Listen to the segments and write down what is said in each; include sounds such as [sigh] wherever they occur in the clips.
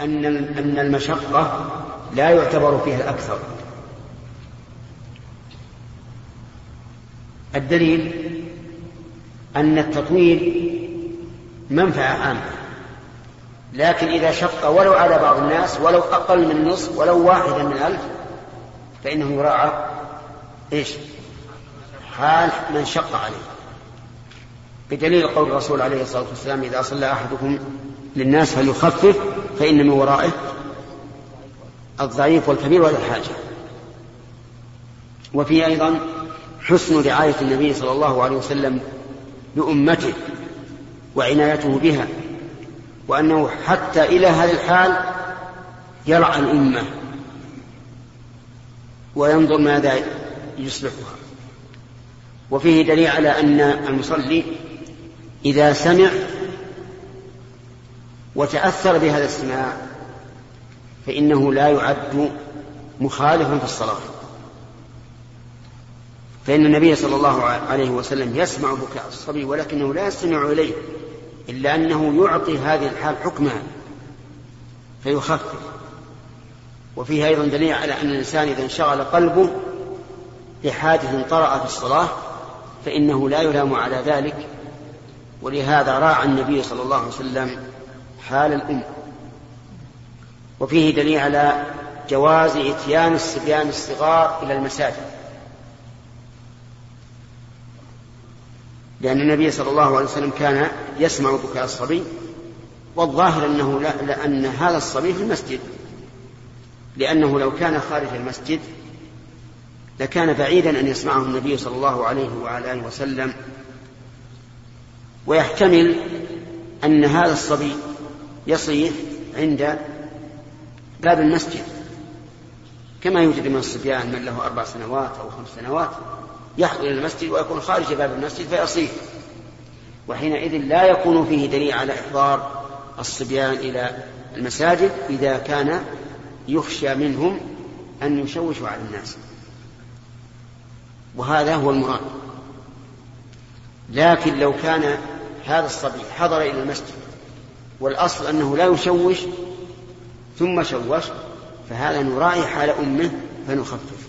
أن أن المشقة لا يعتبر فيها الأكثر. الدليل أن التطويل منفعة عامة لكن إذا شق ولو على بعض الناس ولو أقل من نصف ولو واحدا من ألف فإنه يراعى إيش؟ حال من شق عليه. بدليل قول الرسول عليه الصلاة والسلام إذا صلى أحدكم للناس فليخفف فإن من ورائه الضعيف والكبير ولا الحاجة. وفيه أيضا حسن رعاية النبي صلى الله عليه وسلم بأمته وعنايته بها وأنه حتى إلى هذه الحال يرعى الأمة وينظر ماذا يصلحها. وفيه دليل على أن المصلي إذا سمع وتأثر بهذا الاستماع فإنه لا يعد مخالفا في الصلاة. فإن النبي صلى الله عليه وسلم يسمع بكاء الصبي ولكنه لا يستمع إليه إلا أنه يعطي هذه الحال حكمها فيخفف. وفيه أيضا دليل على أن الإنسان إذا انشغل قلبه بحادث طرأ في الصلاة فإنه لا يلام على ذلك. ولهذا راعى النبي صلى الله عليه وسلم حال الأم وفيه دليل على جواز إتيان الصبيان الصغار إلى المساجد. لأن النبي صلى الله عليه وسلم كان يسمع بكاء الصبي والظاهر أنه لا لأن هذا الصبي في المسجد. لأنه لو كان خارج المسجد لكان بعيدا أن يسمعه النبي صلى الله عليه وعلى آله وسلم. ويحتمل أن هذا الصبي يصيح عند باب المسجد. كما يوجد من الصبيان من له أربع سنوات أو خمس سنوات يحضر المسجد ويكون خارج باب المسجد فيصيح وحينئذ لا يكون فيه دليل على إحضار الصبيان إلى المساجد إذا كان يخشى منهم أن يشوشوا على الناس. وهذا هو المراد. لكن لو كان هذا الصبي حضر إلى المسجد والأصل أنه لا يشوش ثم شوش فهذا نراعي حال أمه فنخفف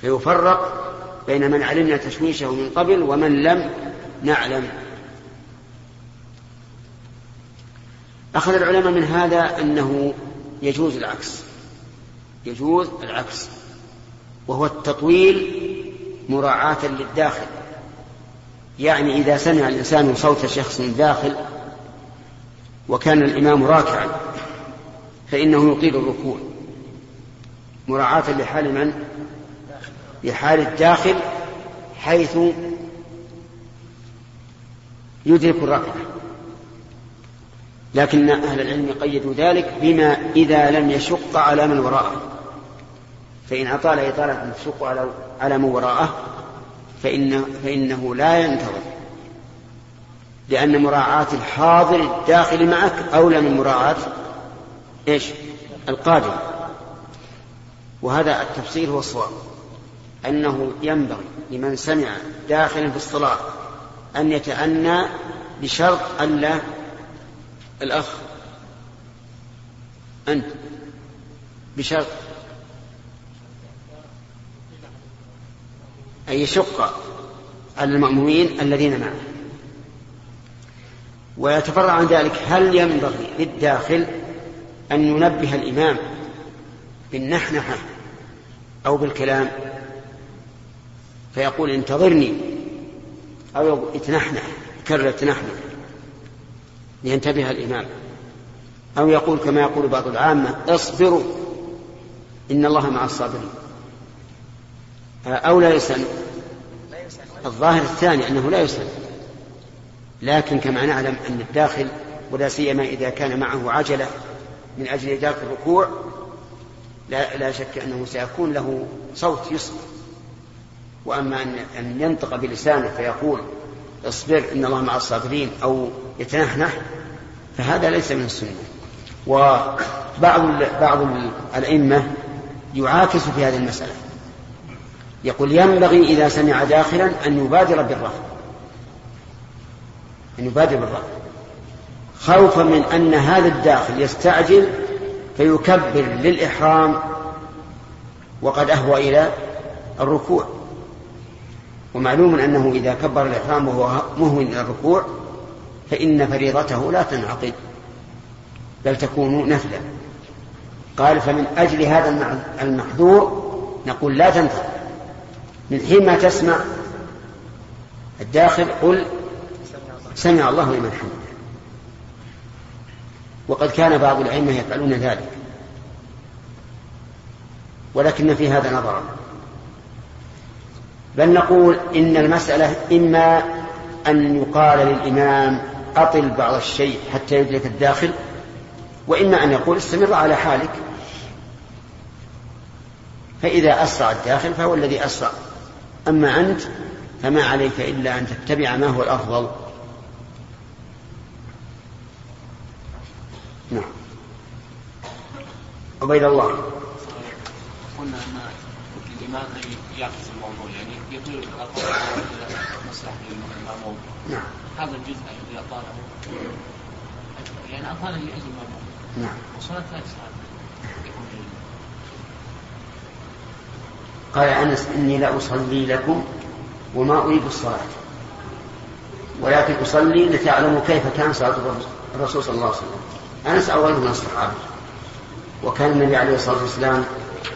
فيفرق بين من علمنا تشويشه من قبل ومن لم نعلم. أخذ العلماء من هذا أنه يجوز العكس يجوز العكس وهو التطويل مراعاة للداخل يعني إذا سمع الإنسان صوت شخص داخل وكان الإمام راكعا فإنه يطيل الركوع. مراعاة لحال من؟ لحال الداخل حيث يدرك الركعة. لكن أهل العلم قيدوا ذلك بما إذا لم يشق على من وراءه. فإن أطال إطالة تشق على من وراءه فإن فإنه لا ينتظر. لأن مراعاة الحاضر الداخل معك أولى من مراعاة إيش؟ القادم. وهذا التفسير هو الصواب. أنه ينبغي لمن سمع داخلا في الصلاة أن يتأنى بشرط ألا الأخ أنت بشرط أن يشق على المأمومين الذين معه ويتفرع عن ذلك هل ينبغي للداخل أن ينبه الإمام بالنحنحة أو بالكلام فيقول انتظرني أو يتنحنح يكرر تنحنح لينتبه الإمام. أو يقول كما يقول بعض العامة اصبروا إن الله مع الصابرين. أو لا يسأل. الظاهر الثاني أنه لا يسأل. لكن كما نعلم أن الداخل ولا سيما إذا كان معه عجلة من أجل إدراك الركوع لا, لا شك أنه سيكون له صوت يصبر. وأما أن, أن ينطق بلسانه فيقول اصبر إن الله مع الصابرين أو يتنحنح فهذا ليس من السنة. وبعض بعض الأئمة يعاكس في هذه المسألة. يقول ينبغي إذا سمع داخلا أن يبادر بالرفع أن يبادر بالرفع خوفا من أن هذا الداخل يستعجل فيكبر للإحرام وقد أهوى إلى الركوع. ومعلوم أنه إذا كبر الإحرام وهو مهو إلى الركوع فإن فريضته لا تنعقد بل تكون نفلا. قال فمن أجل هذا المحذور نقول لا تنتظر. من حين ما تسمع الداخل قل سمع الله لمن حمده. وقد كان بعض الأئمة يفعلون ذلك. ولكن في هذا نظرا بل نقول إن المسألة إما أن يقال للإمام أطل بعض الشيء حتى يدرك الداخل وإما أن يقول استمر على حالك. فإذا أسرع الداخل فهو الذي أسرع. أما أنت فما عليك إلا أن تتبع ما هو الأفضل نعم عبيد الله. قلنا أن الإمام يعكس الموضوع يعني يطير مصلحة المأموم نعم. هذا الجزء الذي أطاله. يعني أطاله لأجل المأموم نعم. وصلاة لا قال أنس إني لأصلي لكم وما أريد الصلاة. ولكن أصلي لتعلموا كيف كان صلاة الرسول صلى الله عليه وسلم. أنس أول من الصحابة. وكان النبي عليه الصلاة والسلام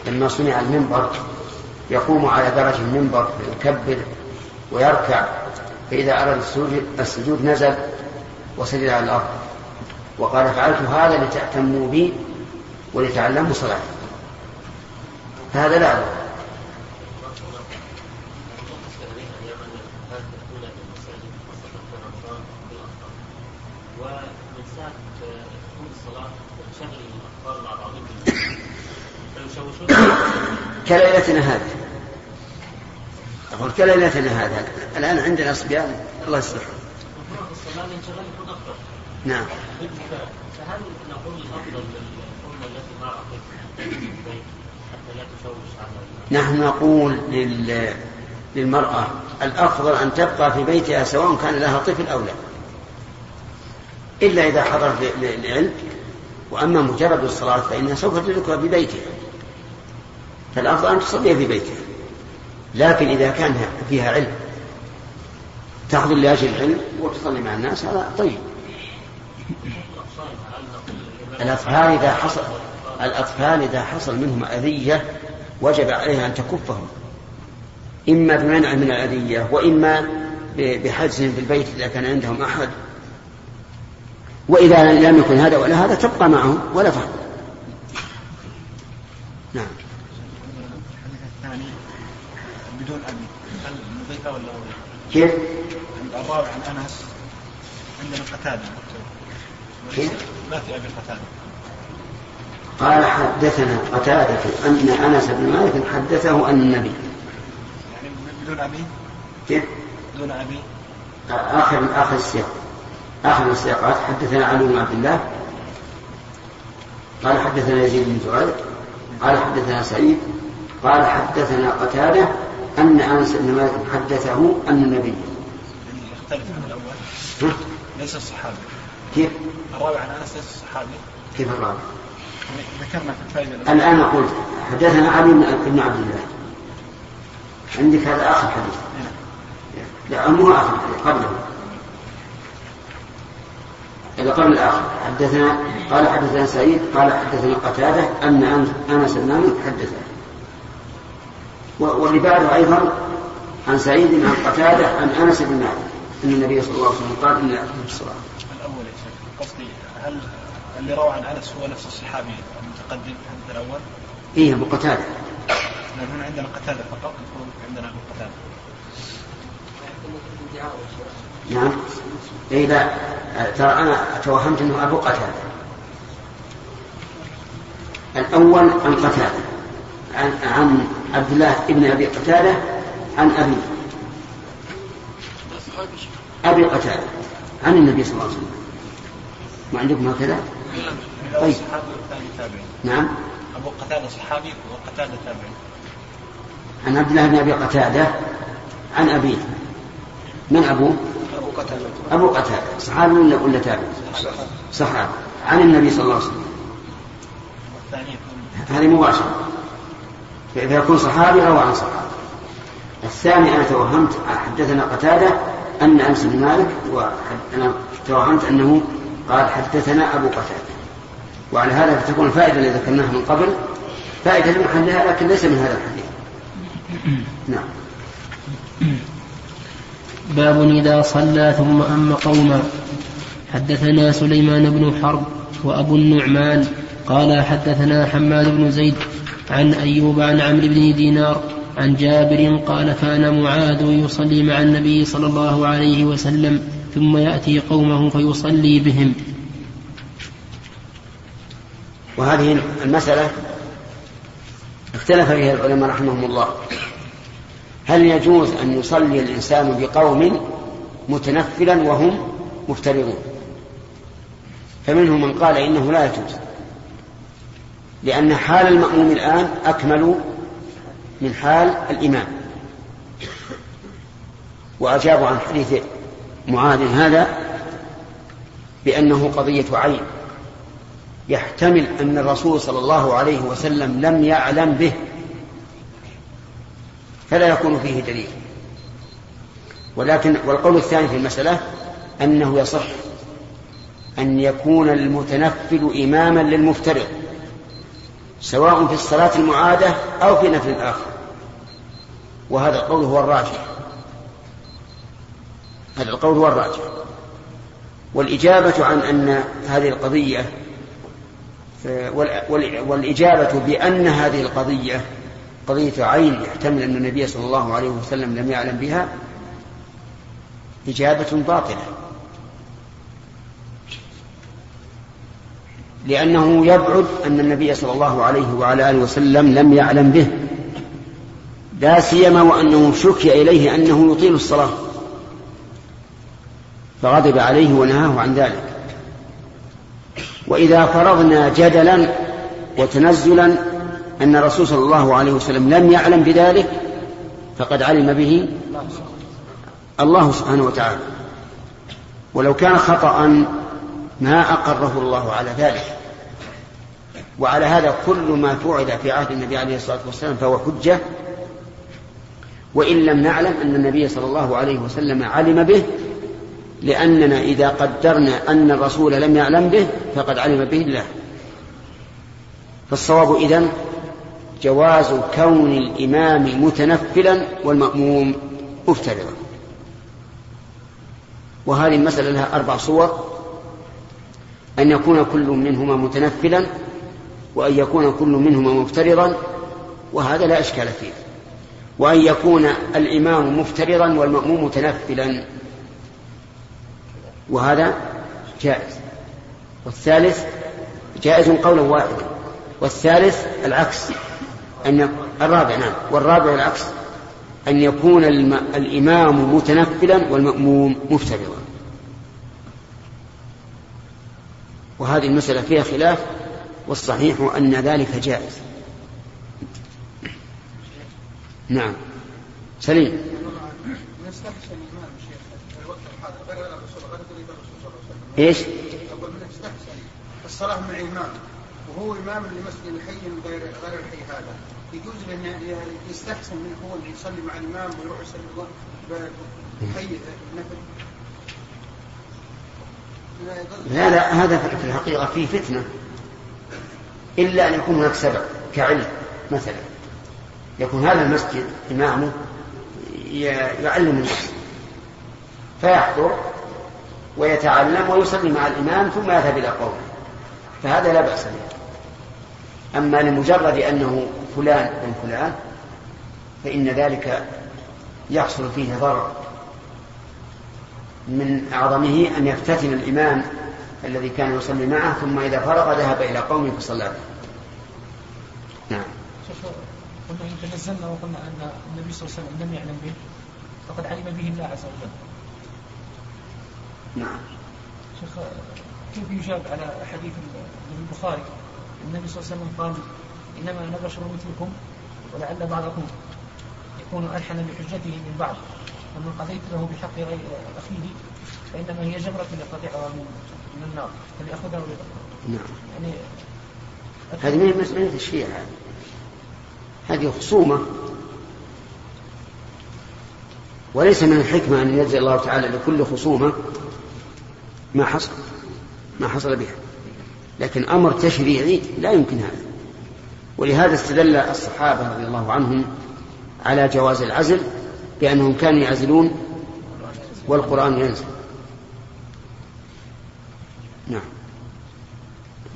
لما صنع المنبر يقوم على درج المنبر فيكبر ويركع فإذا أراد السجود, السجود نزل وسجد على الأرض. وقال فعلت هذا لتأتموا بي ولتعلموا صلاتي هذا لا كليلتنا هذه. أقول كليلتنا هذا الآن عندنا صبيان الله يصلحهم نعم. فهل نقول الأفضل للأمة التي ما حتى لا تشوش على نحن نقول لل... للمرأة الأفضل أن تبقى في بيتها سواء كان لها طفل أو لا. إلا إذا حضرت للعلم وأما مجرد الصلاة فإنها سوف تدركها ببيتها. فالأفضل أن تصلي في بيتها. لكن إذا كان فيها علم تحضر لأجل العلم وتصلي مع الناس هذا طيب. الأطفال إذا حصل الأطفال إذا حصل منهم أذية وجب عليها أن تكفهم. إما بمنع من الأذية وإما بحجزهم في البيت إذا كان عندهم أحد. وإذا لم يكن هذا ولا هذا تبقى معهم ولا فرق نعم بدون أبي هل نضيفه ولا كيف؟ الراوي عن أنس عندنا قتادة كيف؟ ما في أبي قتادة قال حدثنا قتادة أن أنس بن مالك حدثه أن النبي يعني بدون أبي؟ كيف؟ بدون أبي؟ آخر آخر السياق آخر السياقات حدثنا علي بن عبد الله قال حدثنا يزيد بن زهير قال حدثنا سعيد قال حدثنا قتادة أن أنس بن مالك حدثه أن النبي. يختلف عن الأول. ليس الصحابي. كيف؟ الراوي عن أنس ليس الصحابي. كيف الراوي؟ ذكرنا في الفائدة الآن قلت حدثنا علي بن عبد الله. عندك هذا آخر حديث. لا مو آخر حديث قبله. إذا قبل الآخر. حدثنا قال حدثنا سعيد قال حدثنا قتادة أن أنس بن مالك حدثه. واللي بعده أيضا عن سعيد عن قتادة عن أنس بن مالك أن النبي صلى الله عليه وسلم قال إن أقيم الصلاة. الأول يا شيخ قصدي هل اللي روى عن أنس هو نفس الصحابي المتقدم في الأول؟ إيه أبو قتادة. لأن هنا عندنا قتادة فقط عندنا أبو قتادة. نعم إيه لا ترى أنا توهمت أنه أبو قتادة الأول عن قتادة عن, عن عبد الله بن أبي قتادة عن أبي أبي قتادة عن النبي صلى الله عليه وسلم. ما عندكم هكذا؟ طيب. نعم. أبو قتادة صحابي وقتادة تابعي عن عبد الله بن أبي قتادة عن أبيه. من أبوه؟ قتادة. أبو قتادة. صحابي ولا ولا تابعي؟ صحابي. عن النبي صلى الله عليه وسلم. هذه مباشرة. فإذا يكون صحابي روى عن صحابي. الثاني أنا توهمت حدثنا قتادة أن أنس بن مالك وأنا توهمت أنه قال حدثنا أبو قتادة. وعلى هذا فتكون الفائدة التي ذكرناها من قبل فائدة لمحلها لكن ليس من هذا الحديث. نعم. باب إذا صلى ثم أم قوما. حدثنا سليمان بن حرب وأبو النعمان. قال حدثنا حماد بن زيد عن أيوب عن عمرو بن دينار عن جابر قال كان معاذ يصلي مع النبي صلى الله عليه وسلم ثم يأتي قومه فيصلي بهم. وهذه المسألة اختلف فيها العلماء رحمهم الله. هل يجوز أن يصلي الإنسان بقوم متنفلا وهم مفترضون؟ فمنهم من قال إنه لا يجوز. لأن حال المأموم الآن أكمل من حال الإمام. وأجابوا عن حديث معاذ هذا بأنه قضية عين. يحتمل أن الرسول صلى الله عليه وسلم لم يعلم به فلا يكون فيه دليل. ولكن والقول الثاني في المسألة أنه يصح أن يكون المتنفل إماما للمفترض. سواء في الصلاة المعادة أو في نفل آخر وهذا القول هو الراجح. هذا القول هو الراجح. والإجابة عن أن هذه القضية والإجابة بأن هذه القضية قضية عين يحتمل أن النبي صلى الله عليه وسلم لم يعلم بها إجابة باطلة. لأنه يبعد أن النبي صلى الله عليه وعلى آله وسلم لم يعلم به. لا سيما وأنه شكي إليه أنه يطيل الصلاة. فغضب عليه ونهاه عن ذلك. وإذا فرضنا جدلا وتنزلا أن الرسول صلى الله عليه وسلم لم يعلم بذلك فقد علم به الله سبحانه وتعالى. ولو كان خطأ ما أقره الله على ذلك. وعلى هذا كل ما فعل في عهد النبي عليه الصلاة والسلام فهو حجة. وإن لم نعلم أن النبي صلى الله عليه وسلم علم به لأننا إذا قدرنا أن الرسول لم يعلم به فقد علم به الله. فالصواب إذن جواز كون الإمام متنفلا والمأموم مفترضا وهذه المسألة لها أربع صور. أن يكون كل منهما متنفلا وأن يكون كل منهما مفترضا وهذا لا إشكال فيه. وأن يكون الإمام مفترضا والمأموم متنفلا وهذا جائز. والثالث جائز قولا واحدا والثالث العكس أن الرابع نعم. والرابع العكس أن يكون. الإمام متنفلا والمأموم مفترضا. وهذه المسألة فيها خلاف والصحيح أن ذلك جائز. نعم. سليم. إيش؟ أقول من يستحسن الصلاة مع الإمام وهو إمام لمسجد الحي غير غير الحي هذا. يجوز له يستحسن منه هو اللي يصلي مع الإمام ويروح يصلي بحي نفل لا لا هذا في الحقيقة فيه فتنة. إلا أن يكون هناك سبب كعلم مثلا. يكون هذا المسجد إمامه يعلم الناس فيحضر ويتعلم ويصلي مع الإمام ثم يذهب إلى قومه. فهذا لا بأس به. أما لمجرد أنه فلان بن فلان فإن ذلك يحصل فيه ضرر. من أعظمه أن يفتتن الإمام الذي كان يصلي معه ثم إذا فرغ ذهب إلى قومه فصلى. به نعم. قلنا إن تنزلنا وقلنا أن النبي صلى الله عليه وسلم لم يعلم به فقد علم به الله عز وجل. نعم. شيخ كيف يجاب على حديث البخاري؟ النبي صلى الله عليه وسلم قال إنما أنا بشر مثلكم ولعل بعضكم يكون ألحن بحجته من بعض. فمن قضيت له بحق أخيه فإنما هي جمرة يقتطعها من من النار. فليأخذها ويطلقها نعم. يعني هذه من مسألة الشيعة. هذه هذه خصومة. وليس من الحكمة أن يجزي الله تعالى لكل خصومة ما حصل. ما حصل بها. لكن أمر تشريعي لا يمكن هذا. ولهذا استدل الصحابة رضي الله عنهم على جواز العزل بأنهم كانوا يعزلون والقرآن ينزل. نعم.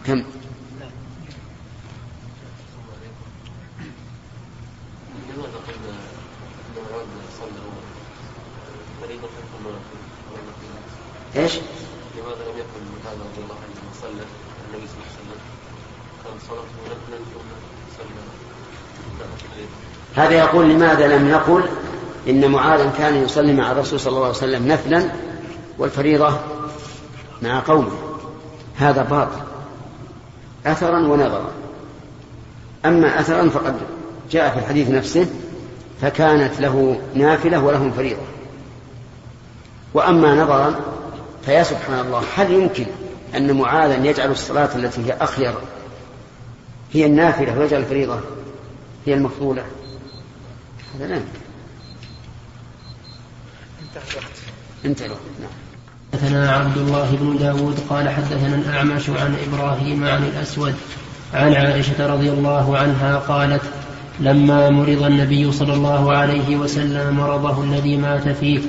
كم؟ إيش؟ لماذا لم يكن هذا رضي الله عنه صلى النبي صلى الله عليه وسلم كان صلاته نفلا ثم صلى هذا يقول لماذا لم نقل إن معاذا كان يصلي مع الرسول صلى الله عليه وسلم نفلا والفريضة مع قومه. هذا باطل. أثرا ونظرا. أما أثرا فقد جاء في الحديث نفسه فكانت له نافلة ولهم فريضة. وأما نظرا فيا سبحان الله هل يمكن أن معاذا يجعل الصلاة التي هي أخير هي النافلة ويجعل الفريضة هي المفضولة؟ هذا لا يمكن. انتهى نعم. حدثنا عبد الله بن داود قال حدثنا الأعمش عن إبراهيم عن الأسود عن عائشة رضي الله عنها قالت لما مرض النبي صلى الله عليه وسلم مرضه الذي مات فيه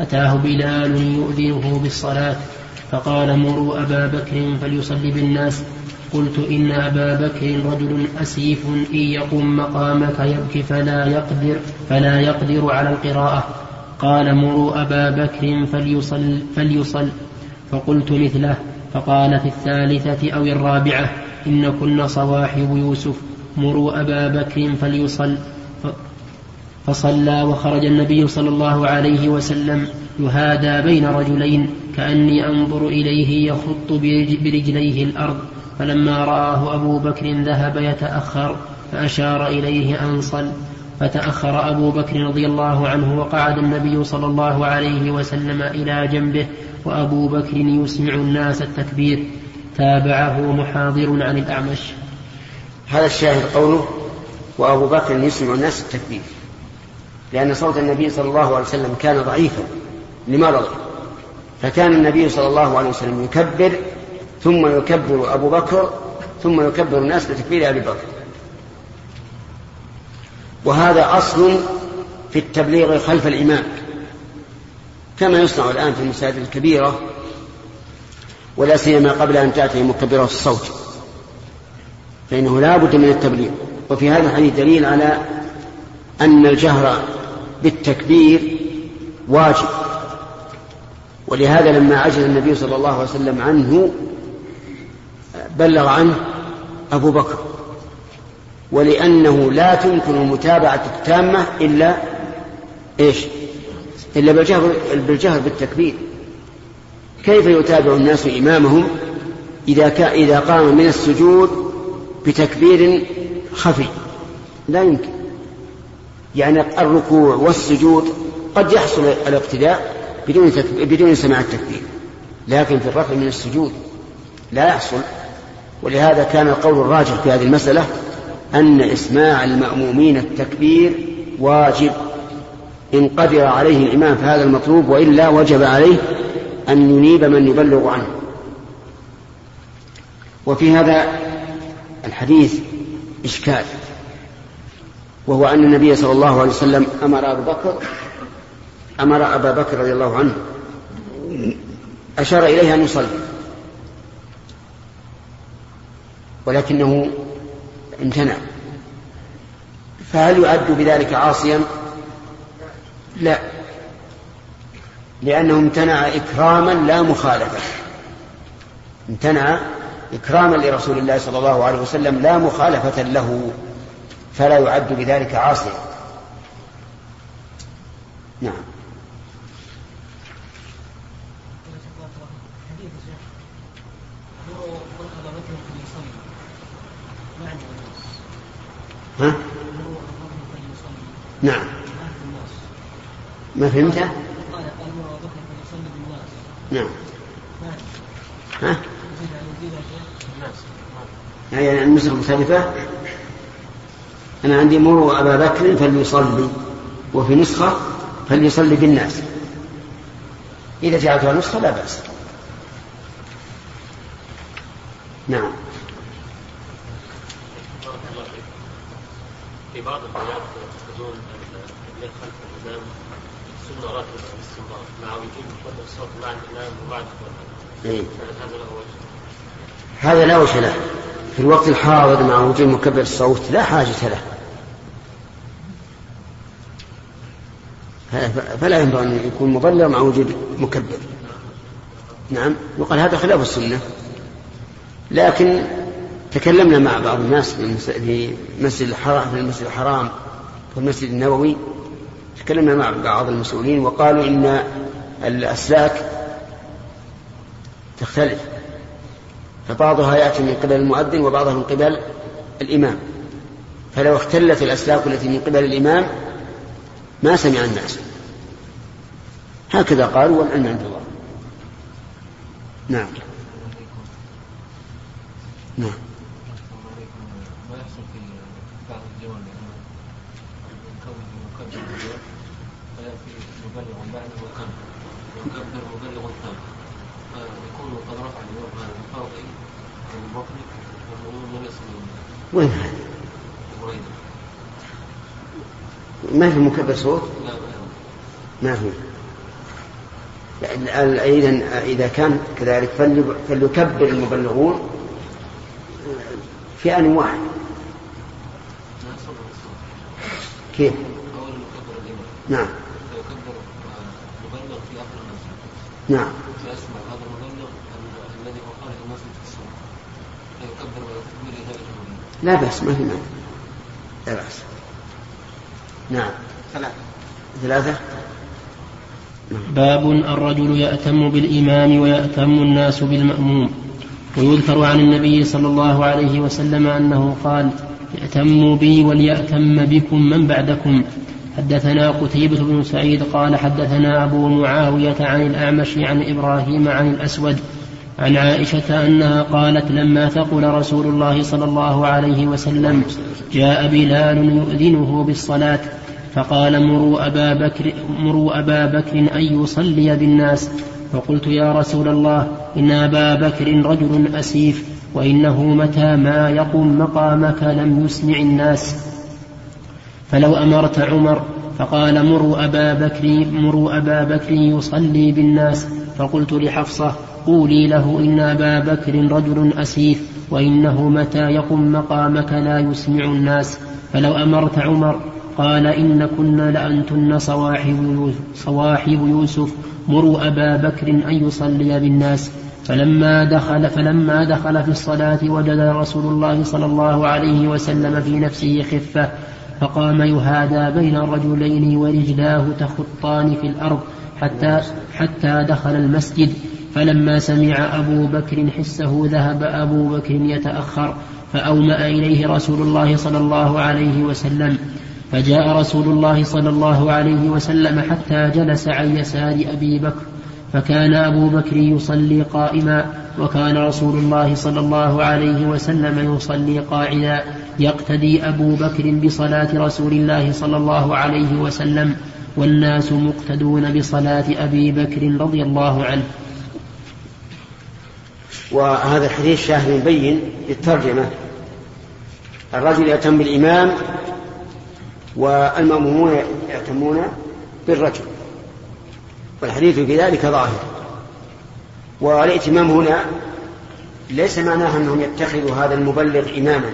أتاه بلال يؤذنه بالصلاة فقال مروا أبا بكر فليصلي بالناس. قلت إن أبا بكر رجل أسيف إن يقم مقامك يبكي فلا يقدر فلا يقدر على القراءة. قال مروا أبا بكر فليصل, فليصل فقلت مثله فقال في الثالثة أو الرابعة إن كن صواحب يوسف مروا أبا بكر فليصل فصلى وخرج النبي صلى الله عليه وسلم يهادى بين رجلين كأني أنظر إليه يخط برجليه الأرض فلما رآه أبو بكر ذهب يتأخر فأشار إليه أن صل فتأخر أبو بكر رضي الله عنه وقعد النبي صلى الله عليه وسلم إلى جنبه وأبو بكر يسمع الناس التكبير. تابعه محاضر عن الأعمش. هذا الشاهد قوله وأبو بكر يسمع الناس التكبير لأن صوت النبي صلى الله عليه وسلم كان ضعيفا لمرضه فكان النبي صلى الله عليه وسلم يكبر ثم يكبر أبو بكر ثم يكبر الناس بتكبير أبي بكر. وهذا أصل في التبليغ خلف الإمام كما يصنع الآن في المساجد الكبيرة ولا سيما قبل أن تأتي مكبرة الصوت فإنه لا بد من التبليغ. وفي هذا الحديث دليل على أن الجهر بالتكبير واجب. ولهذا لما عجز النبي صلى الله عليه وسلم عنه بلغ عنه أبو بكر. ولأنه لا تمكن المتابعة التامة إلا إيش؟ إلا بالجهر, بالجهر بالتكبير. كيف يتابع الناس إمامهم إذا, إذا قام من السجود بتكبير خفي؟ لا يمكن. يعني الركوع والسجود قد يحصل الاقتداء بدون بدون سماع التكبير لكن في الرفع من السجود لا يحصل. ولهذا كان القول الراجح في هذه المسألة أن إسماع المأمومين التكبير واجب. إن قدر عليه الإمام فهذا المطلوب وإلا وجب عليه أن ينيب من يبلغ عنه. وفي هذا الحديث إشكال وهو أن النبي صلى الله عليه وسلم أمر أبو بكر أمر أبا بكر رضي الله عنه أشار إليه أن يصلي ولكنه امتنع. فهل يعد بذلك عاصيا؟ لا. لأنه امتنع إكراما لا مخالفة. امتنع إكراما لرسول الله صلى الله عليه وسلم لا مخالفة له فلا يعد بذلك عاصيا. نعم. نعم. ما فهمت؟ نعم. ها؟ يعني النسخ مختلفة. أنا عندي مروا أبا بكر فليصلي وفي نسخة فليصلي بالناس. إذا جعلتها نسخة لا بأس. نعم. في بعض البلاد يتخذون الليل خلف الإمام سنة راتبة باستمرار. مع وجود مقدم الصوت مع الإمام وبعد إيه. هذا له وجه. هذا لا وجه له. في الوقت الحاضر مع وجود مكبر الصوت لا حاجة له. فلا ينبغي أن يكون مبلغ مع وجود مكبر. نعم. يقال هذا خلاف السنة. لكن تكلمنا مع بعض الناس في مسجد الحرام في المسجد الحرام في المسجد النبوي تكلمنا مع بعض المسؤولين وقالوا إن الأسلاك تختلف. فبعضها يأتي من قبل المؤذن وبعضها من قبل الإمام. فلو اختلت الأسلاك التي من قبل الإمام ما سمع الناس. هكذا قالوا والعلم عند الله. نعم. نعم ما يحصل في بعض الدول يعني كون يكبر الرجال فيأتي مبلغ بعده وكم يكبر مبلغ كم فيكون قد رفع اليوم هذا الفاضل عن البطن والمؤمنون ليس من وين هذا؟ ما في مكبر صوت؟ ما في. إذا إذا كان كذلك فلي- فليكبر المبلغون في آن واحد. كيف؟ نعم. نعم فيسمع هذا المبلغ ال- الذي هو خارج المسجد في الصوت فيكبر ويكبر ذلك المبلغ لا بأس ما في مانع. لا بأس. نعم. ثلاثة. ثلاثة؟ باب الرجل يأتم بالإمام ويأتم الناس بالمأموم. ويذكر عن النبي صلى الله عليه وسلم أنه قال ائتموا بي وليأتم بكم من بعدكم. حدثنا قتيبة بن سعيد قال حدثنا أبو معاوية عن الأعمش عن إبراهيم عن الأسود عن عائشة أنها قالت لما ثقل رسول الله صلى الله عليه وسلم جاء بلال يؤذنه بالصلاة فقال مروا أبا بكر, مروا أبا بكر أن يصلي بالناس. فقلت يا رسول الله إن أبا بكر رجل أسيف وإنه متى ما يقوم مقامك لم يسمع الناس. فلو أمرت عمر فقال مروا أبا بكر مروا أبا بكر يصلي بالناس. فقلت لحفصة قولي له إن أبا بكر رجل أسيف وإنه متى يقم مقامك لا يسمع الناس. فلو أمرت عمر قال إن كن لأنتن صواحب صواحب يوسف مروا أبا بكر أن يصلي بالناس. فلما دخل فلما دخل في الصلاة وجد رسول الله صلى الله عليه وسلم في نفسه خفة فقام يهادى بين الرجلين ورجلاه تخطان في الأرض حتى حتى دخل المسجد. فلما سمع أبو بكر حسه ذهب أبو بكر يتأخر فأومأ إليه رسول الله صلى الله عليه وسلم. فجاء رسول الله صلى الله عليه وسلم حتى جلس عن يسار أبي بكر فكان أبو بكر يصلي قائما وكان رسول الله صلى الله عليه وسلم يصلي قاعدا. يقتدي أبو بكر بصلاة رسول الله صلى الله عليه وسلم والناس مقتدون بصلاة أبي بكر رضي الله عنه. وهذا الحديث شاهد مبين للترجمة. الرجل يأتم بالإمام والمأمومون يأتمون بالرجل. والحديث في ذلك ظاهر. والائتمام هنا ليس معناه أنهم يتخذوا هذا المبلغ إماما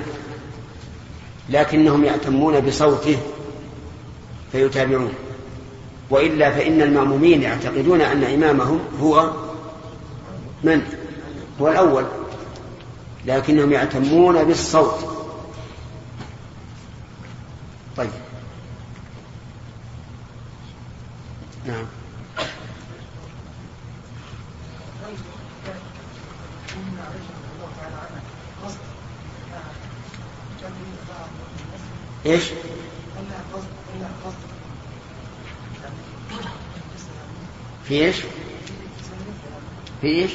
لكنهم يأتمون بصوته فيتابعون. وإلا فإن المأمومين يعتقدون أن إمامهم هو من؟ هو الأول لكنهم يعتمون بالصوت طيب نعم إيش؟ في إيش؟ في إيش؟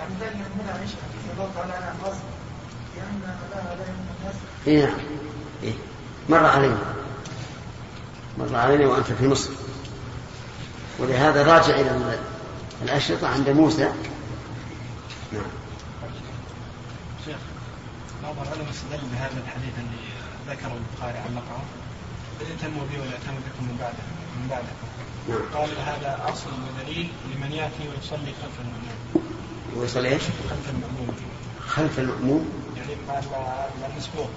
يعني دائما هنا عيش الله تعالى عنها قصد لأن لها لا اي نعم. إيه؟ مر علينا. مر علينا وأنت في مصر. ولهذا راجع إلى ال- الأشرطة عند موسى. نعم. شيخ بعض العلماء استدل بهذا الحديث اللي ذكره البخاري علقه ائتموا بي ولا ائتموا بكم من بعده من بعدكم نعم. قال هذا أصل ودليل لمن يأتي ويصلي خلف المأموم ويصل إيش؟ خلف المأموم خلف المأموم يعني مع المسبوق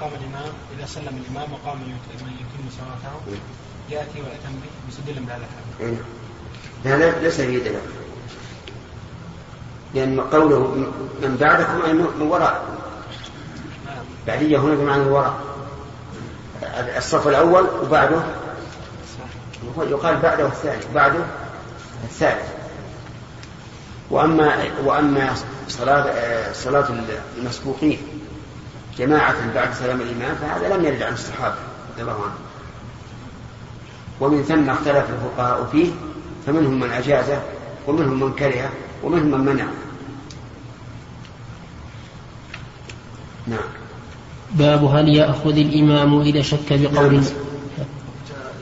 قام الإمام إذا سلم الإمام وقام من يتم صلاته يأتي ويأتم به يستدل بهذا الحديث إيه. لا ليس فيه دلالة لأن قوله من بعدكم أي من وراء. نعم بعدية هنا بمعنى الوراء الصف الأول وبعده. يقال بعده الثاني. بعده الثالث. وأما وأما صلاة صلاة المسبوقين. جماعة بعد سلام الإمام فهذا لم يرد عن الصحابة رضي الله عنهم. ومن ثم اختلف الفقهاء فيه فمنهم من أجازه ومنهم من كره ومنهم من منع. نعم. باب هل يأخذ الإمام إذا شك بقول نعم.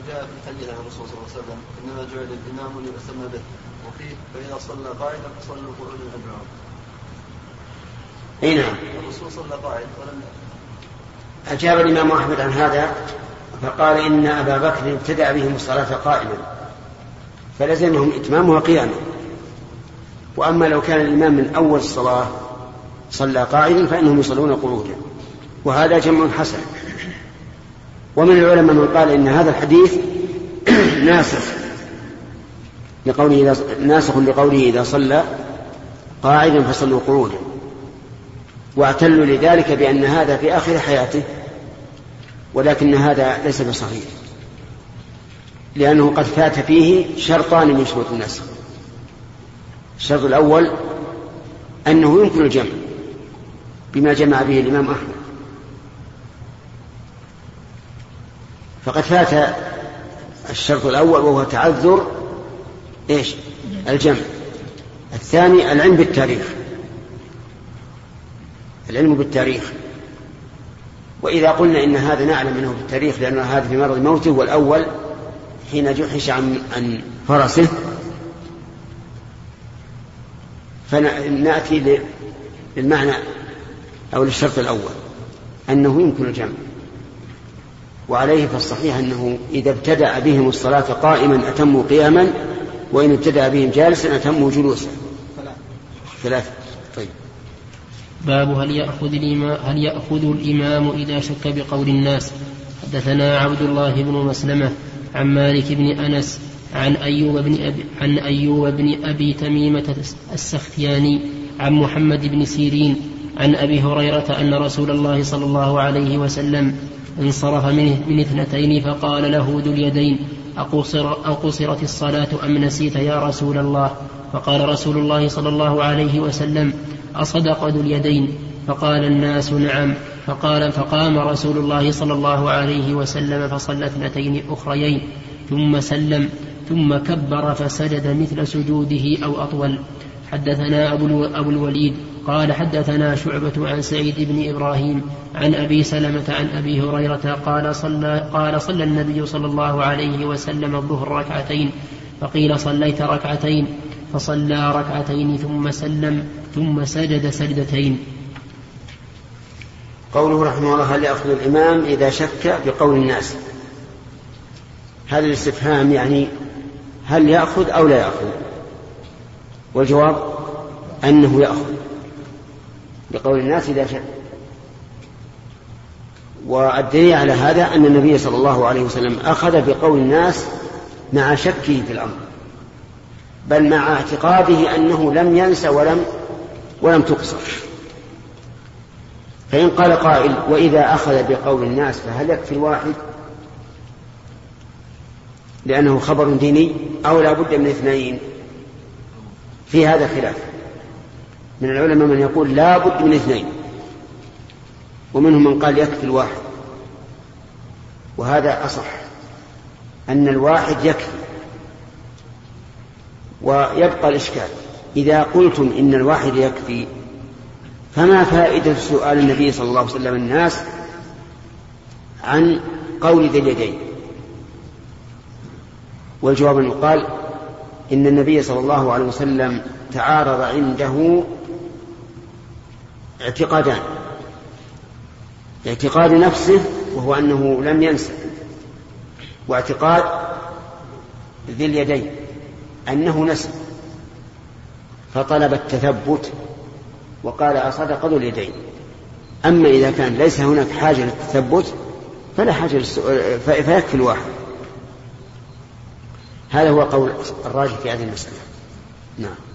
جاء في الحديث عن الرسول صلى الله عليه وسلم إنما جعل ليؤتم به. وفيه فإذا صلى قاعدا فصلوا قعودا ادعوا أي نعم. الرسول صلى قاعد ولم أجاب الإمام أحمد عن هذا فقال إن أبا بكر ابتدأ بهم الصلاة قائما فلزمهم إتمامها قياما. وأما لو كان الإمام من أول الصلاة صلى قاعدا فإنهم يصلون قعودا وهذا جمع حسن. ومن العلماء من قال إن هذا الحديث [clears throat] ناسخ لقوله إذا ناسخ لقوله إذا صلى قاعدا فصلوا قعودا. واعتلوا لذلك بأن هذا في آخر حياته ولكن هذا ليس بصحيح لأنه قد فات فيه شرطان من شروط النسخ. الشرط الأول أنه يمكن الجمع بما جمع به الإمام أحمد. فقد فات الشرط الأول وهو تعذر إيش؟ الجمع. الثاني العلم بالتاريخ. العلم بالتاريخ. وإذا قلنا إن هذا نعلم منه بالتاريخ لأن هذا في مرض موته والأول حين جحش عن, عن فرسه فنأتي للمعنى أو للشرط الأول أنه يمكن الجمع. وعليه فالصحيح أنه إذا ابتدأ بهم الصلاة قائما أتموا قياما وإن ابتدأ بهم جالسا أتموا جلوسا. ثلاثة. باب هل يأخذ الإمام هل يأخذ الإمام إذا شك بقول الناس؟ حدثنا عبد الله بن مسلمة عن مالك بن أنس عن أيوب بن أبي عن أيوب بن أبي تميمة السختياني عن محمد بن سيرين عن أبي هريرة أن رسول الله صلى الله عليه وسلم انصرف من, من اثنتين فقال له ذو اليدين أقصر أقصرت الصلاة أم نسيت يا رسول الله؟ فقال رسول الله صلى الله عليه وسلم أصدق ذو اليدين. فقال الناس نعم. فقال فقام رسول الله صلى الله عليه وسلم فصلى اثنتين أخريين. ثم سلم ثم كبر فسجد مثل سجوده أو أطول. حدثنا أبو الوليد قال حدثنا شعبة عن سعيد بن إبراهيم عن أبي سلمة عن أبي هريرة قال صلى, قال صلى النبي صلى الله عليه وسلم الظهر ركعتين فقيل صليت ركعتين فصلى ركعتين ثم سلم ثم سجد سجدتين. قوله رحمه الله هل يأخذ الإمام إذا شك بقول الناس؟ هذا الاستفهام يعني هل يأخذ أو لا يأخذ؟ والجواب أنه يأخذ. بقول الناس إذا شك والدليل على هذا أن النبي صلى الله عليه وسلم أخذ بقول الناس مع شكه في الأمر بل مع اعتقاده أنه لم ينس ولم ولم تقصر. فإن قال قائل وإذا أخذ بقول الناس فهل يكفي الواحد؟ لأنه خبر ديني أو لا بد من اثنين. في هذا خلاف. من العلماء من يقول لا بد من اثنين. ومنهم من قال يكفي الواحد. وهذا أصح. أن الواحد يكفي. ويبقى الإشكال. إذا قلتم إن الواحد يكفي فما فائدة سؤال النبي صلى الله عليه وسلم الناس عن قول ذي اليدين؟ والجواب أن يقال إن النبي صلى الله عليه وسلم تعارض عنده اعتقادان. اعتقاد نفسه وهو أنه لم ينسى واعتقاد ذي اليدين أنه نسي فطلب التثبت وقال أصدق ذو اليدين. أما إذا كان ليس هناك حاجة للتثبت فلا حاجة للسؤال فيكفي الواحد. هذا هو قول الراجح في هذه المسألة. نعم.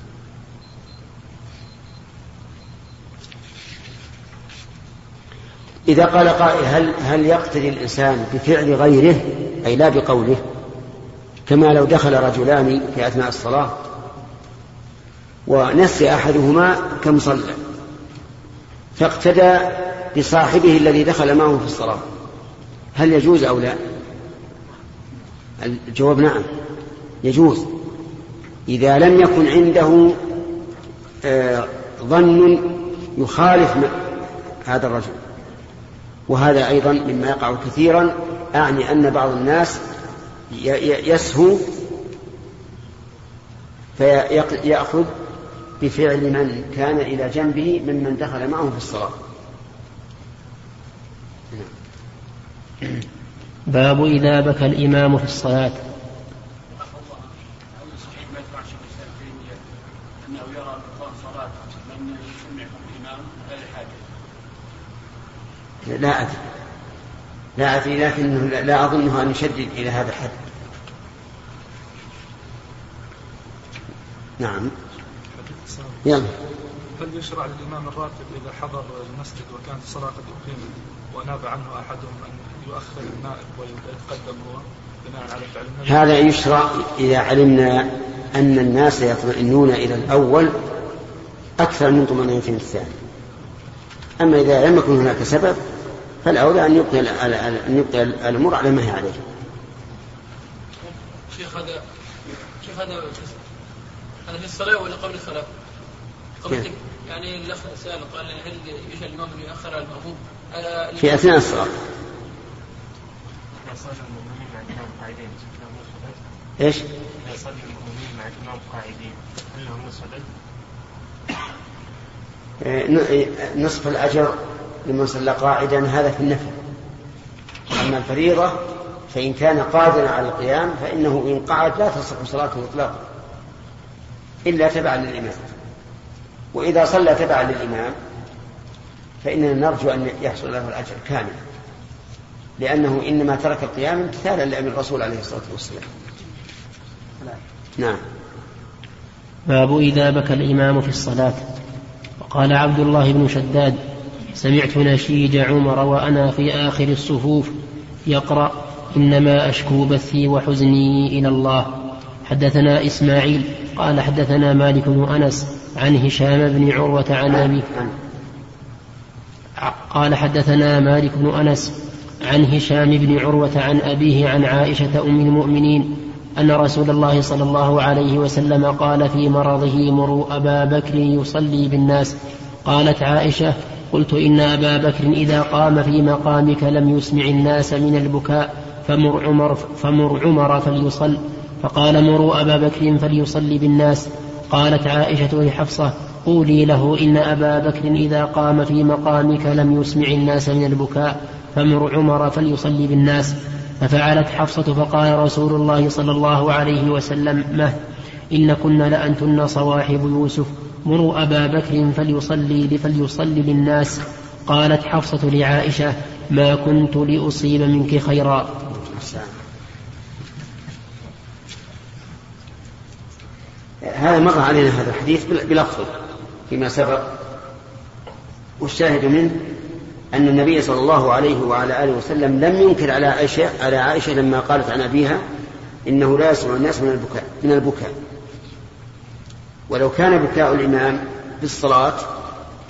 إذا قال قائل هل هل يقتدي الإنسان بفعل غيره؟ أي لا بقوله. كما لو دخل رجلان في أثناء الصلاة ونسي أحدهما كم صلى فاقتدى بصاحبه الذي دخل معه في الصلاة. هل يجوز أو لا؟ الجواب نعم يجوز. إذا لم يكن عنده آه، ظن يخالف هذا الرجل. وهذا أيضا مما يقع كثيرا. أعني أن بعض الناس يسهو فيأخذ بفعل من كان إلى جنبه ممن دخل معه في الصلاة. باب إذا بكى الإمام في الصلاة. لا أدري. لا أدري لكن لا أظنه أن يشدد إلى هذا الحد. نعم. يلا. هل يشرع للإمام الراتب إذا حضر المسجد وكانت الصلاة قد أقيمت وناب عنه أحدهم أن يؤخر النائب ويتقدم هو بناء على فعل هذا يشرع إذا علمنا أن الناس يطمئنون إلى الأول أكثر من طمأنينة الثاني. أما إذا لم يكن هناك سبب فالأولى أن يبقي أن يبقي الأمور على ما هي عليه. شيخ هذا شيخ هذا هذا في الصلاة ولا قبل الصلاة؟ قبل يعني الأخ سأل قال هل يجعل الإمام أن يؤخر على المأموم؟ في أثناء الصلاة. إيش؟ إذا صلى المؤمنين مع الإمام قاعدين هل لهم نصف نصف الأجر لمن صلى قاعدا هذا في النفل. أما الفريضة فإن كان قادرا على القيام فإنه إن قعد لا تصح صلاته إطلاقا إلا تبعا للإمام. وإذا صلى تبعا للإمام فإننا نرجو أن يحصل له الأجر كاملا لأنه إنما ترك القيام امتثالا لأمر الرسول عليه الصلاة والسلام. نعم. باب إذا بكى الإمام في الصلاة. وقال عبد الله بن شداد سمعت نشيج عمر وأنا في آخر الصفوف يقرأ إنما أشكو بثي وحزني إلى الله. حدثنا إسماعيل قال حدثنا مالك بن أنس عن هشام بن عروة عن أبي قال حدثنا مالك بن أنس عن هشام بن عروة عن أبيه عن عائشة أم المؤمنين أن رسول الله صلى الله عليه وسلم قال في مرضه مروا أبا بكر يصلي بالناس قالت عائشة قلت إن أبا بكر إذا قام في مقامك لم يسمع الناس من البكاء فمر عمر, فمر عمر فليصل. فقال مروا أبا بكر فليصلي بالناس. قالت عائشة لحفصة قولي له إن أبا بكر إذا قام في مقامك لم يسمع الناس من البكاء فمر عمر فليصلي بالناس. ففعلت حفصة فقال رسول الله صلى الله عليه وسلم مه إن كن لأنتن صواحب يوسف. مروا أبا بكر فليصلي فليصلي للناس. قالت حفصة لعائشة ما كنت لأصيب منك خيرا. هذا مر علينا هذا الحديث بلفظه فيما سبق. والشاهد منه أن النبي صلى الله عليه وعلى آله وسلم لم ينكر على عائشة على عائشة لما قالت عن أبيها إنه لا يسمع الناس من البكاء من البكاء. ولو كان بكاء الإمام في الصلاة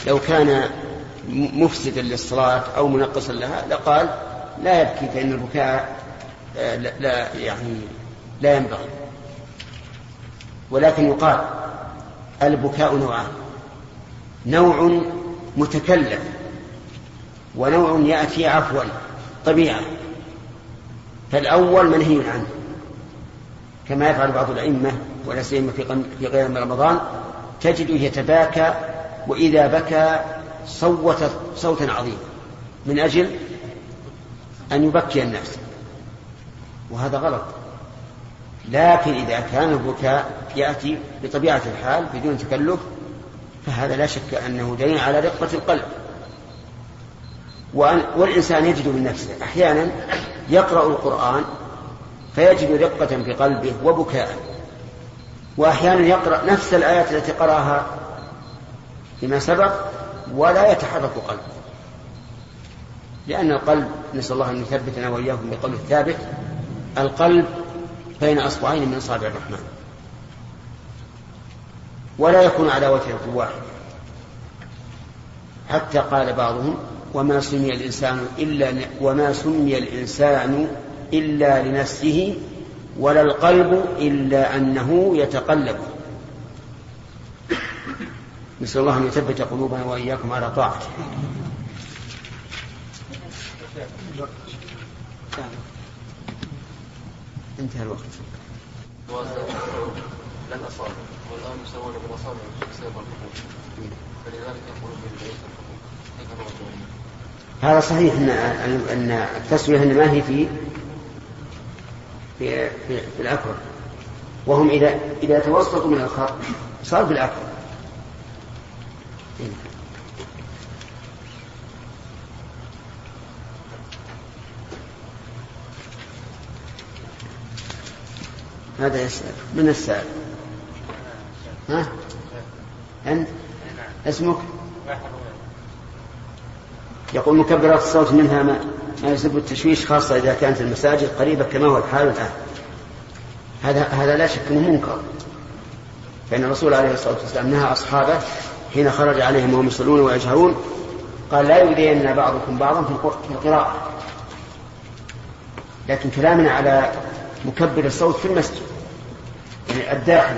لو كان مفسدا للصلاة أو منقصا لها لقال لا يبكي فإن البكاء آه، لا يعني لا ينبغي. ولكن يقال البكاء نوعان. نوع متكلف ونوع يأتي عفوا طبيعة. فالأول منهي عنه كما يفعل بعض الأئمة ولا سيما في غير رمضان تجده يتباكى وإذا بكى صوت صوتا عظيما. من أجل أن يبكي الناس. وهذا غلط. لكن إذا كان البكاء يأتي بطبيعة الحال بدون تكلف فهذا لا شك أنه دليل على رقة القلب. والإنسان يجد من نفسه. أحيانا يقرأ القرآن فيجد رقة في قلبه وبكاء. وأحيانا يقرأ نفس الآيات التي قرأها فيما سبق ولا يتحرك قلبه لأن القلب نسأل الله أن يثبتنا وإياكم بقول الثابت القلب بين أصبعين من أصابع الرحمن. ولا يكون على وجه واحد. حتى قال بعضهم وما سمي الإنسان إلا وما سمي الإنسان إلا لنفسه ولا القلب إلا أنه يتقلب. نسأل الله أن يثبت قلوبنا وإياكم على طاعته. انتهى الوقت. والآن يسوون بالأصابع الحقوق فلذلك بالبعيد هذا صحيح ان أن التسوية إنما هي في في في, في الاكبر وهم إذا إذا توسطوا من الخط صار بالاكبر هذا يسأل؟ من السائل؟ ها؟ أنت؟ اسمك؟ يقول مكبرات الصوت منها ما, ما يسبب التشويش خاصة إذا كانت المساجد قريبة كما هو الحال الآن. هذا هذا لا شك أنه منكر. فإن الرسول عليه الصلاة والسلام نهى أصحابه حين خرج عليهم وهم يصلون ويجهرون قال لا يؤذين بعضكم بعضا في القراءة. لكن كلامنا على مكبر الصوت في المسجد يعني الداخل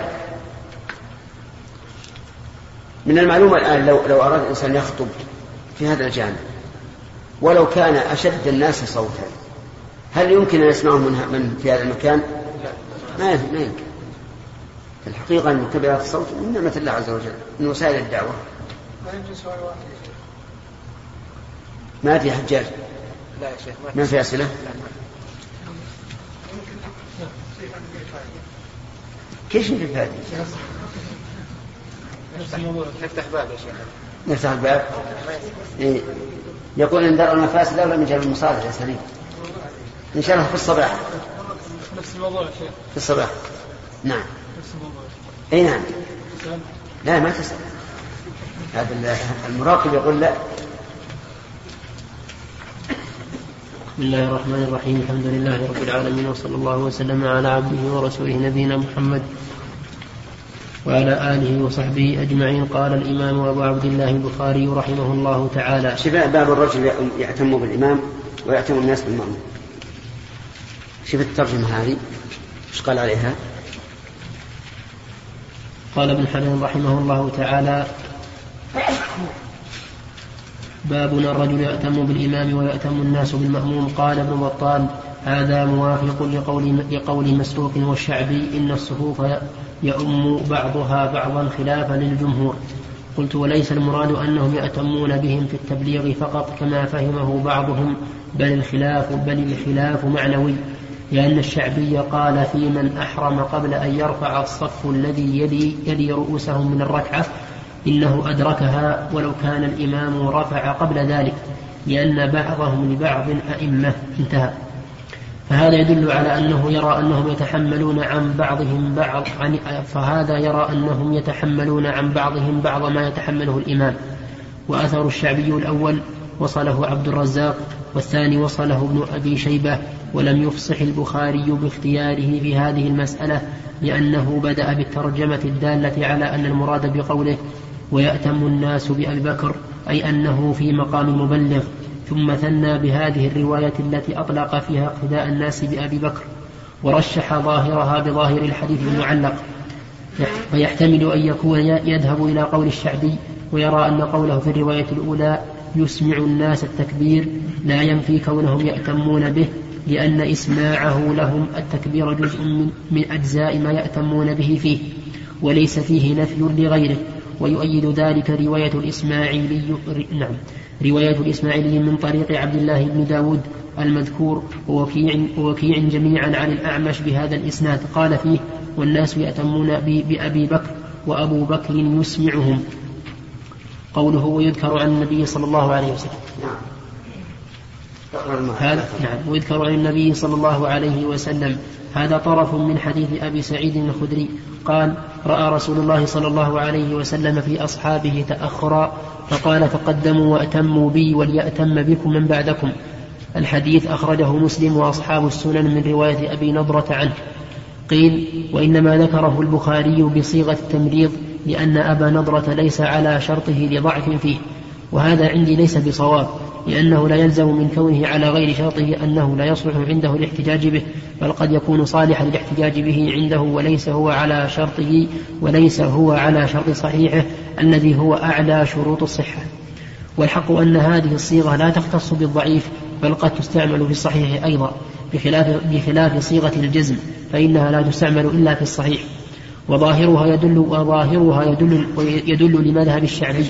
من المعلوم الآن لو لو أراد الإنسان يخطب في هذا الجامع ولو كان أشد الناس صوتا. هل يمكن أن يسمعه من, من في هذا المكان؟ ما ما يمكن. في الحقيقة أن مكبرات الصوت من نعمة الله عز وجل من وسائل الدعوة. ما في حجاج؟ لا يا شيخ ما في أسئلة؟ كيف في فائدة نفتح باب يا شيخ. نفتح الباب؟ إيه. يقول ان درء المفاسد اولى من جلب المصالح يا سليم. إن شاء الله في الصباح. نفس الموضوع يا شيخ. في الصباح. نعم. نفس الموضوع أي نعم. لا ما تسأل هذا المراقب يقول لا. بسم الله الرحمن الرحيم. الحمد لله رب العالمين وصلى الله وسلم على عبده ورسوله نبينا محمد وعلى آله وصحبه أجمعين. قال الإمام أبو عبد الله البخاري رحمه الله تعالى شفاء باب الرجل يأتم بالإمام ويأتم الناس بالمأمون. شوف الترجمة هذه؟ إيش قال عليها؟ قال ابن حجر رحمه الله تعالى باب الرجل يأتم بالإمام ويأتم الناس بالمأموم قال ابن بطال هذا موافق لقول, لقول مسروق والشعبي إن الصفوف يؤم بعضها بعضا خلافا للجمهور. قلت وليس المراد أنهم يأتمون بهم في التبليغ فقط كما فهمه بعضهم بل الخلاف بل الخلاف معنوي لأن الشعبي قال في من أحرم قبل أن يرفع الصف الذي يلي, يلي رؤوسهم من الركعة إنه أدركها ولو كان الإمام رفع قبل ذلك لأن بعضهم لبعض أئمة. انتهى. فهذا يدل على أنه يرى أنهم يتحملون عن بعضهم بعض عن فهذا يرى أنهم يتحملون عن بعضهم بعض ما يتحمله الإمام. وأثر الشعبي الأول وصله عبد الرزاق والثاني وصله ابن أبي شيبة ولم يفصح البخاري باختياره في هذه المسألة لأنه بدأ بالترجمة الدالة على أن المراد بقوله ويأتم الناس بأبي بكر أي أنه في مقام مبلغ. ثم ثنى بهذه الرواية التي أطلق فيها اقتداء الناس بأبي بكر ورشح ظاهرها بظاهر الحديث المعلق. فيحتمل أن يكون يذهب إلى قول الشعبي ويرى أن قوله في الرواية الأولى يسمع الناس التكبير لا ينفي كونهم يأتمون به لأن إسماعه لهم التكبير جزء من, من أجزاء ما يأتمون به فيه وليس فيه نفي لغيره. ويؤيد ذلك رواية الإسماعيلي نعم. رواية الإسماعيلي من طريق عبد الله بن داود المذكور ووكيع, ووكيع جميعا عن الأعمش بهذا الإسناد. قال فيه والناس يأتمون بأبي بكر وأبو بكر يسمعهم. قوله ويذكر عن النبي صلى الله عليه وسلم. نعم. هذا نعم. ويذكر عن النبي صلى الله عليه وسلم. هذا طرف من حديث أبي سعيد الخدري. قال رأى رسول الله صلى الله عليه وسلم في أصحابه تأخرا فقال تقدموا وأتموا بي وليأتم بكم من بعدكم. الحديث أخرجه مسلم وأصحاب السنن من رواية أبي نضرة عنه. قيل وإنما ذكره البخاري بصيغة التمريض لأن أبا نضرة ليس على شرطه لضعف فيه وهذا عندي ليس بصواب. لأنه لا يلزم من كونه على غير شرطه أنه لا يصلح عنده الاحتجاج به بل قد يكون صالحا للاحتجاج به عنده وليس هو على شرطه وليس هو على شرط صحيحه الذي هو أعلى شروط الصحة. والحق أن هذه الصيغة لا تختص بالضعيف بل قد تستعمل في الصحيح أيضا بخلاف, بخلاف صيغة الجزم فإنها لا تستعمل إلا في الصحيح. وظاهرها يدل وظاهرها يدل يدل لمذهب الشعبي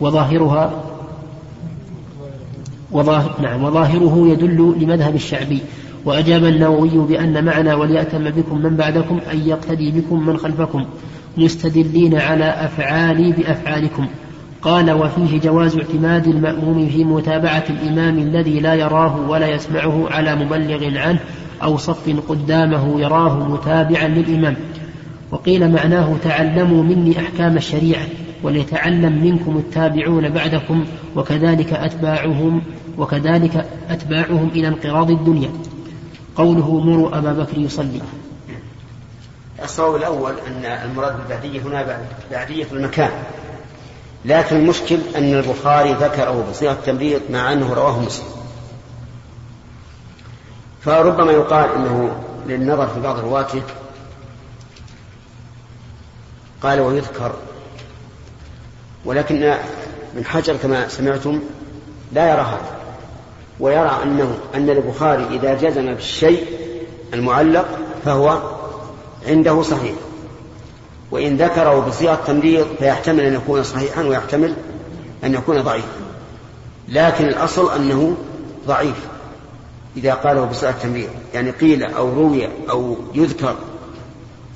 وظاهرها وظاهر نعم وظاهره يدل لمذهب الشعبي. وأجاب النووي بأن معنى وليأتم بكم من بعدكم أن يقتدي بكم من خلفكم مستدلين على أفعالي بأفعالكم. قال وفيه جواز اعتماد المأموم في متابعة الإمام الذي لا يراه ولا يسمعه على مبلغ عنه أو صف قدامه يراه متابعا للإمام. وقيل معناه تعلموا مني أحكام الشريعة. وليتعلم منكم التابعون بعدكم وكذلك أتباعهم وكذلك أتباعهم إلى انقراض الدنيا. قوله مروا أبا بكر يصلي. الصواب الأول أن المراد بالبعدية هنا بعدية المكان. لكن المشكل أن البخاري ذكره بصيغة التمريض مع أنه رواه مسلم. فربما يقال أنه للنظر في بعض رواته قال ويذكر ولكن ابن حجر كما سمعتم لا يرى هذا ويرى أنه أن البخاري إذا جزم بالشيء المعلق فهو عنده صحيح وإن ذكره بصيغة تمريض فيحتمل أن يكون صحيحا ويحتمل أن يكون ضعيفا لكن الأصل أنه ضعيف إذا قاله بصيغة تمريض يعني قيل أو روي أو يذكر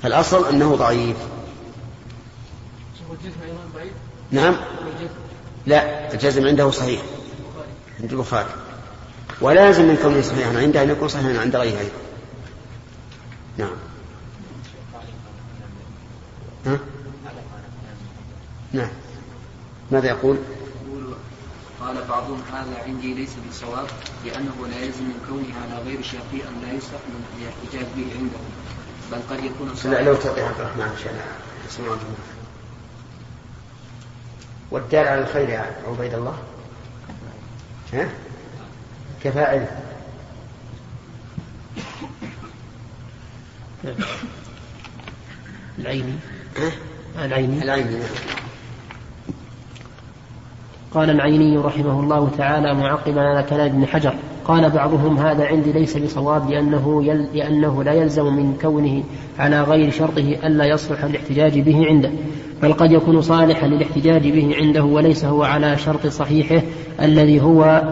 فالأصل أنه ضعيف؟ نعم. لا الجزم عنده صحيح. عند البخاري. ولازم من كونه صحيحا عنده أن يكون صحيحا عند غيره. أيضا نعم. ها؟ نعم. ماذا يقول؟ قال بعضهم هذا عندي ليس بالصواب لأنه لا يلزم من كونه على غير شرطي أن لا يصح من الاحتجاج به عنده. بل قد يكون لا لو تعطي عبد الرحمن عشان يسمعون والدال على الخير يا عبيد الله. ها؟ كفاعل. العيني. العيني. العيني. قال العيني رحمه الله تعالى معقبا على كلام ابن حجر. قال بعضهم هذا عندي ليس بصواب لأنه, يل لأنه لا يلزم من كونه على غير شرطه ألا يصلح الاحتجاج به عنده بل قد يكون صالحا للاحتجاج به عنده وليس هو على شرط صحيحه الذي هو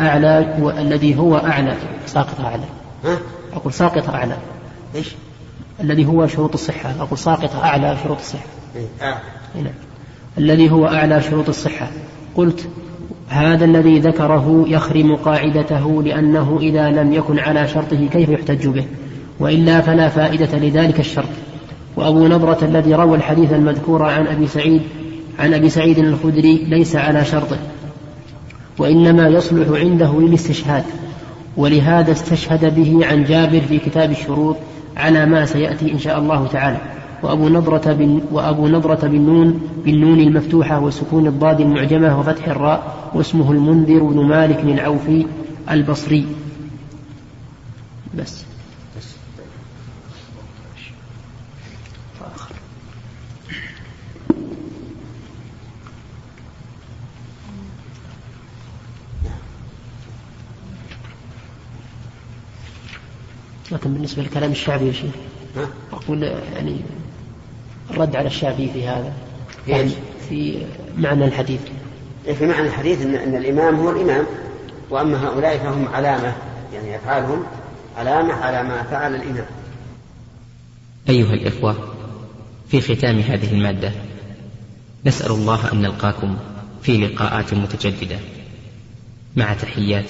أعلى والذي هو أعلى ساقط أعلى ها؟ أقول ساقط أعلى إيش؟ الذي هو شروط الصحة أقول ساقط أعلى شروط الصحة إيه. آه. الذي هو أعلى شروط الصحة قلت هذا الذي ذكره يخرم قاعدته لأنه إذا لم يكن على شرطه كيف يحتج به؟ وإلا فلا فائدة لذلك الشرط. وأبو نضرة الذي روى الحديث المذكور عن أبي سعيد عن أبي سعيد الخدري ليس على شرطه. وإنما يصلح عنده للاستشهاد. ولهذا استشهد به عن جابر في كتاب الشروط على ما سيأتي إن شاء الله تعالى. وأبو نضرة بن وأبو نضرة بالنون بالنون المفتوحة وسكون الضاد المعجمة وفتح الراء واسمه المنذر بن مالك بن العوفي البصري. بس. لكن بالنسبة للكلام الشعبي يا شيخ. أقول يعني الرد على الشعبي في هذا في إيش؟ في معنى الحديث. إيه، في معنى الحديث ان إن الإمام هو الإمام وأما هؤلاء فهم علامة يعني أفعالهم علامة على ما فعل الإمام. أيها الإخوة في ختام هذه المادة نسأل الله أن نلقاكم في لقاءات متجددة. مع تحيات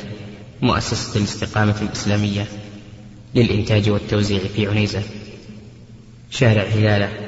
مؤسسة الاستقامة الإسلامية للإنتاج والتوزيع في عنيزة. شارع هلالة.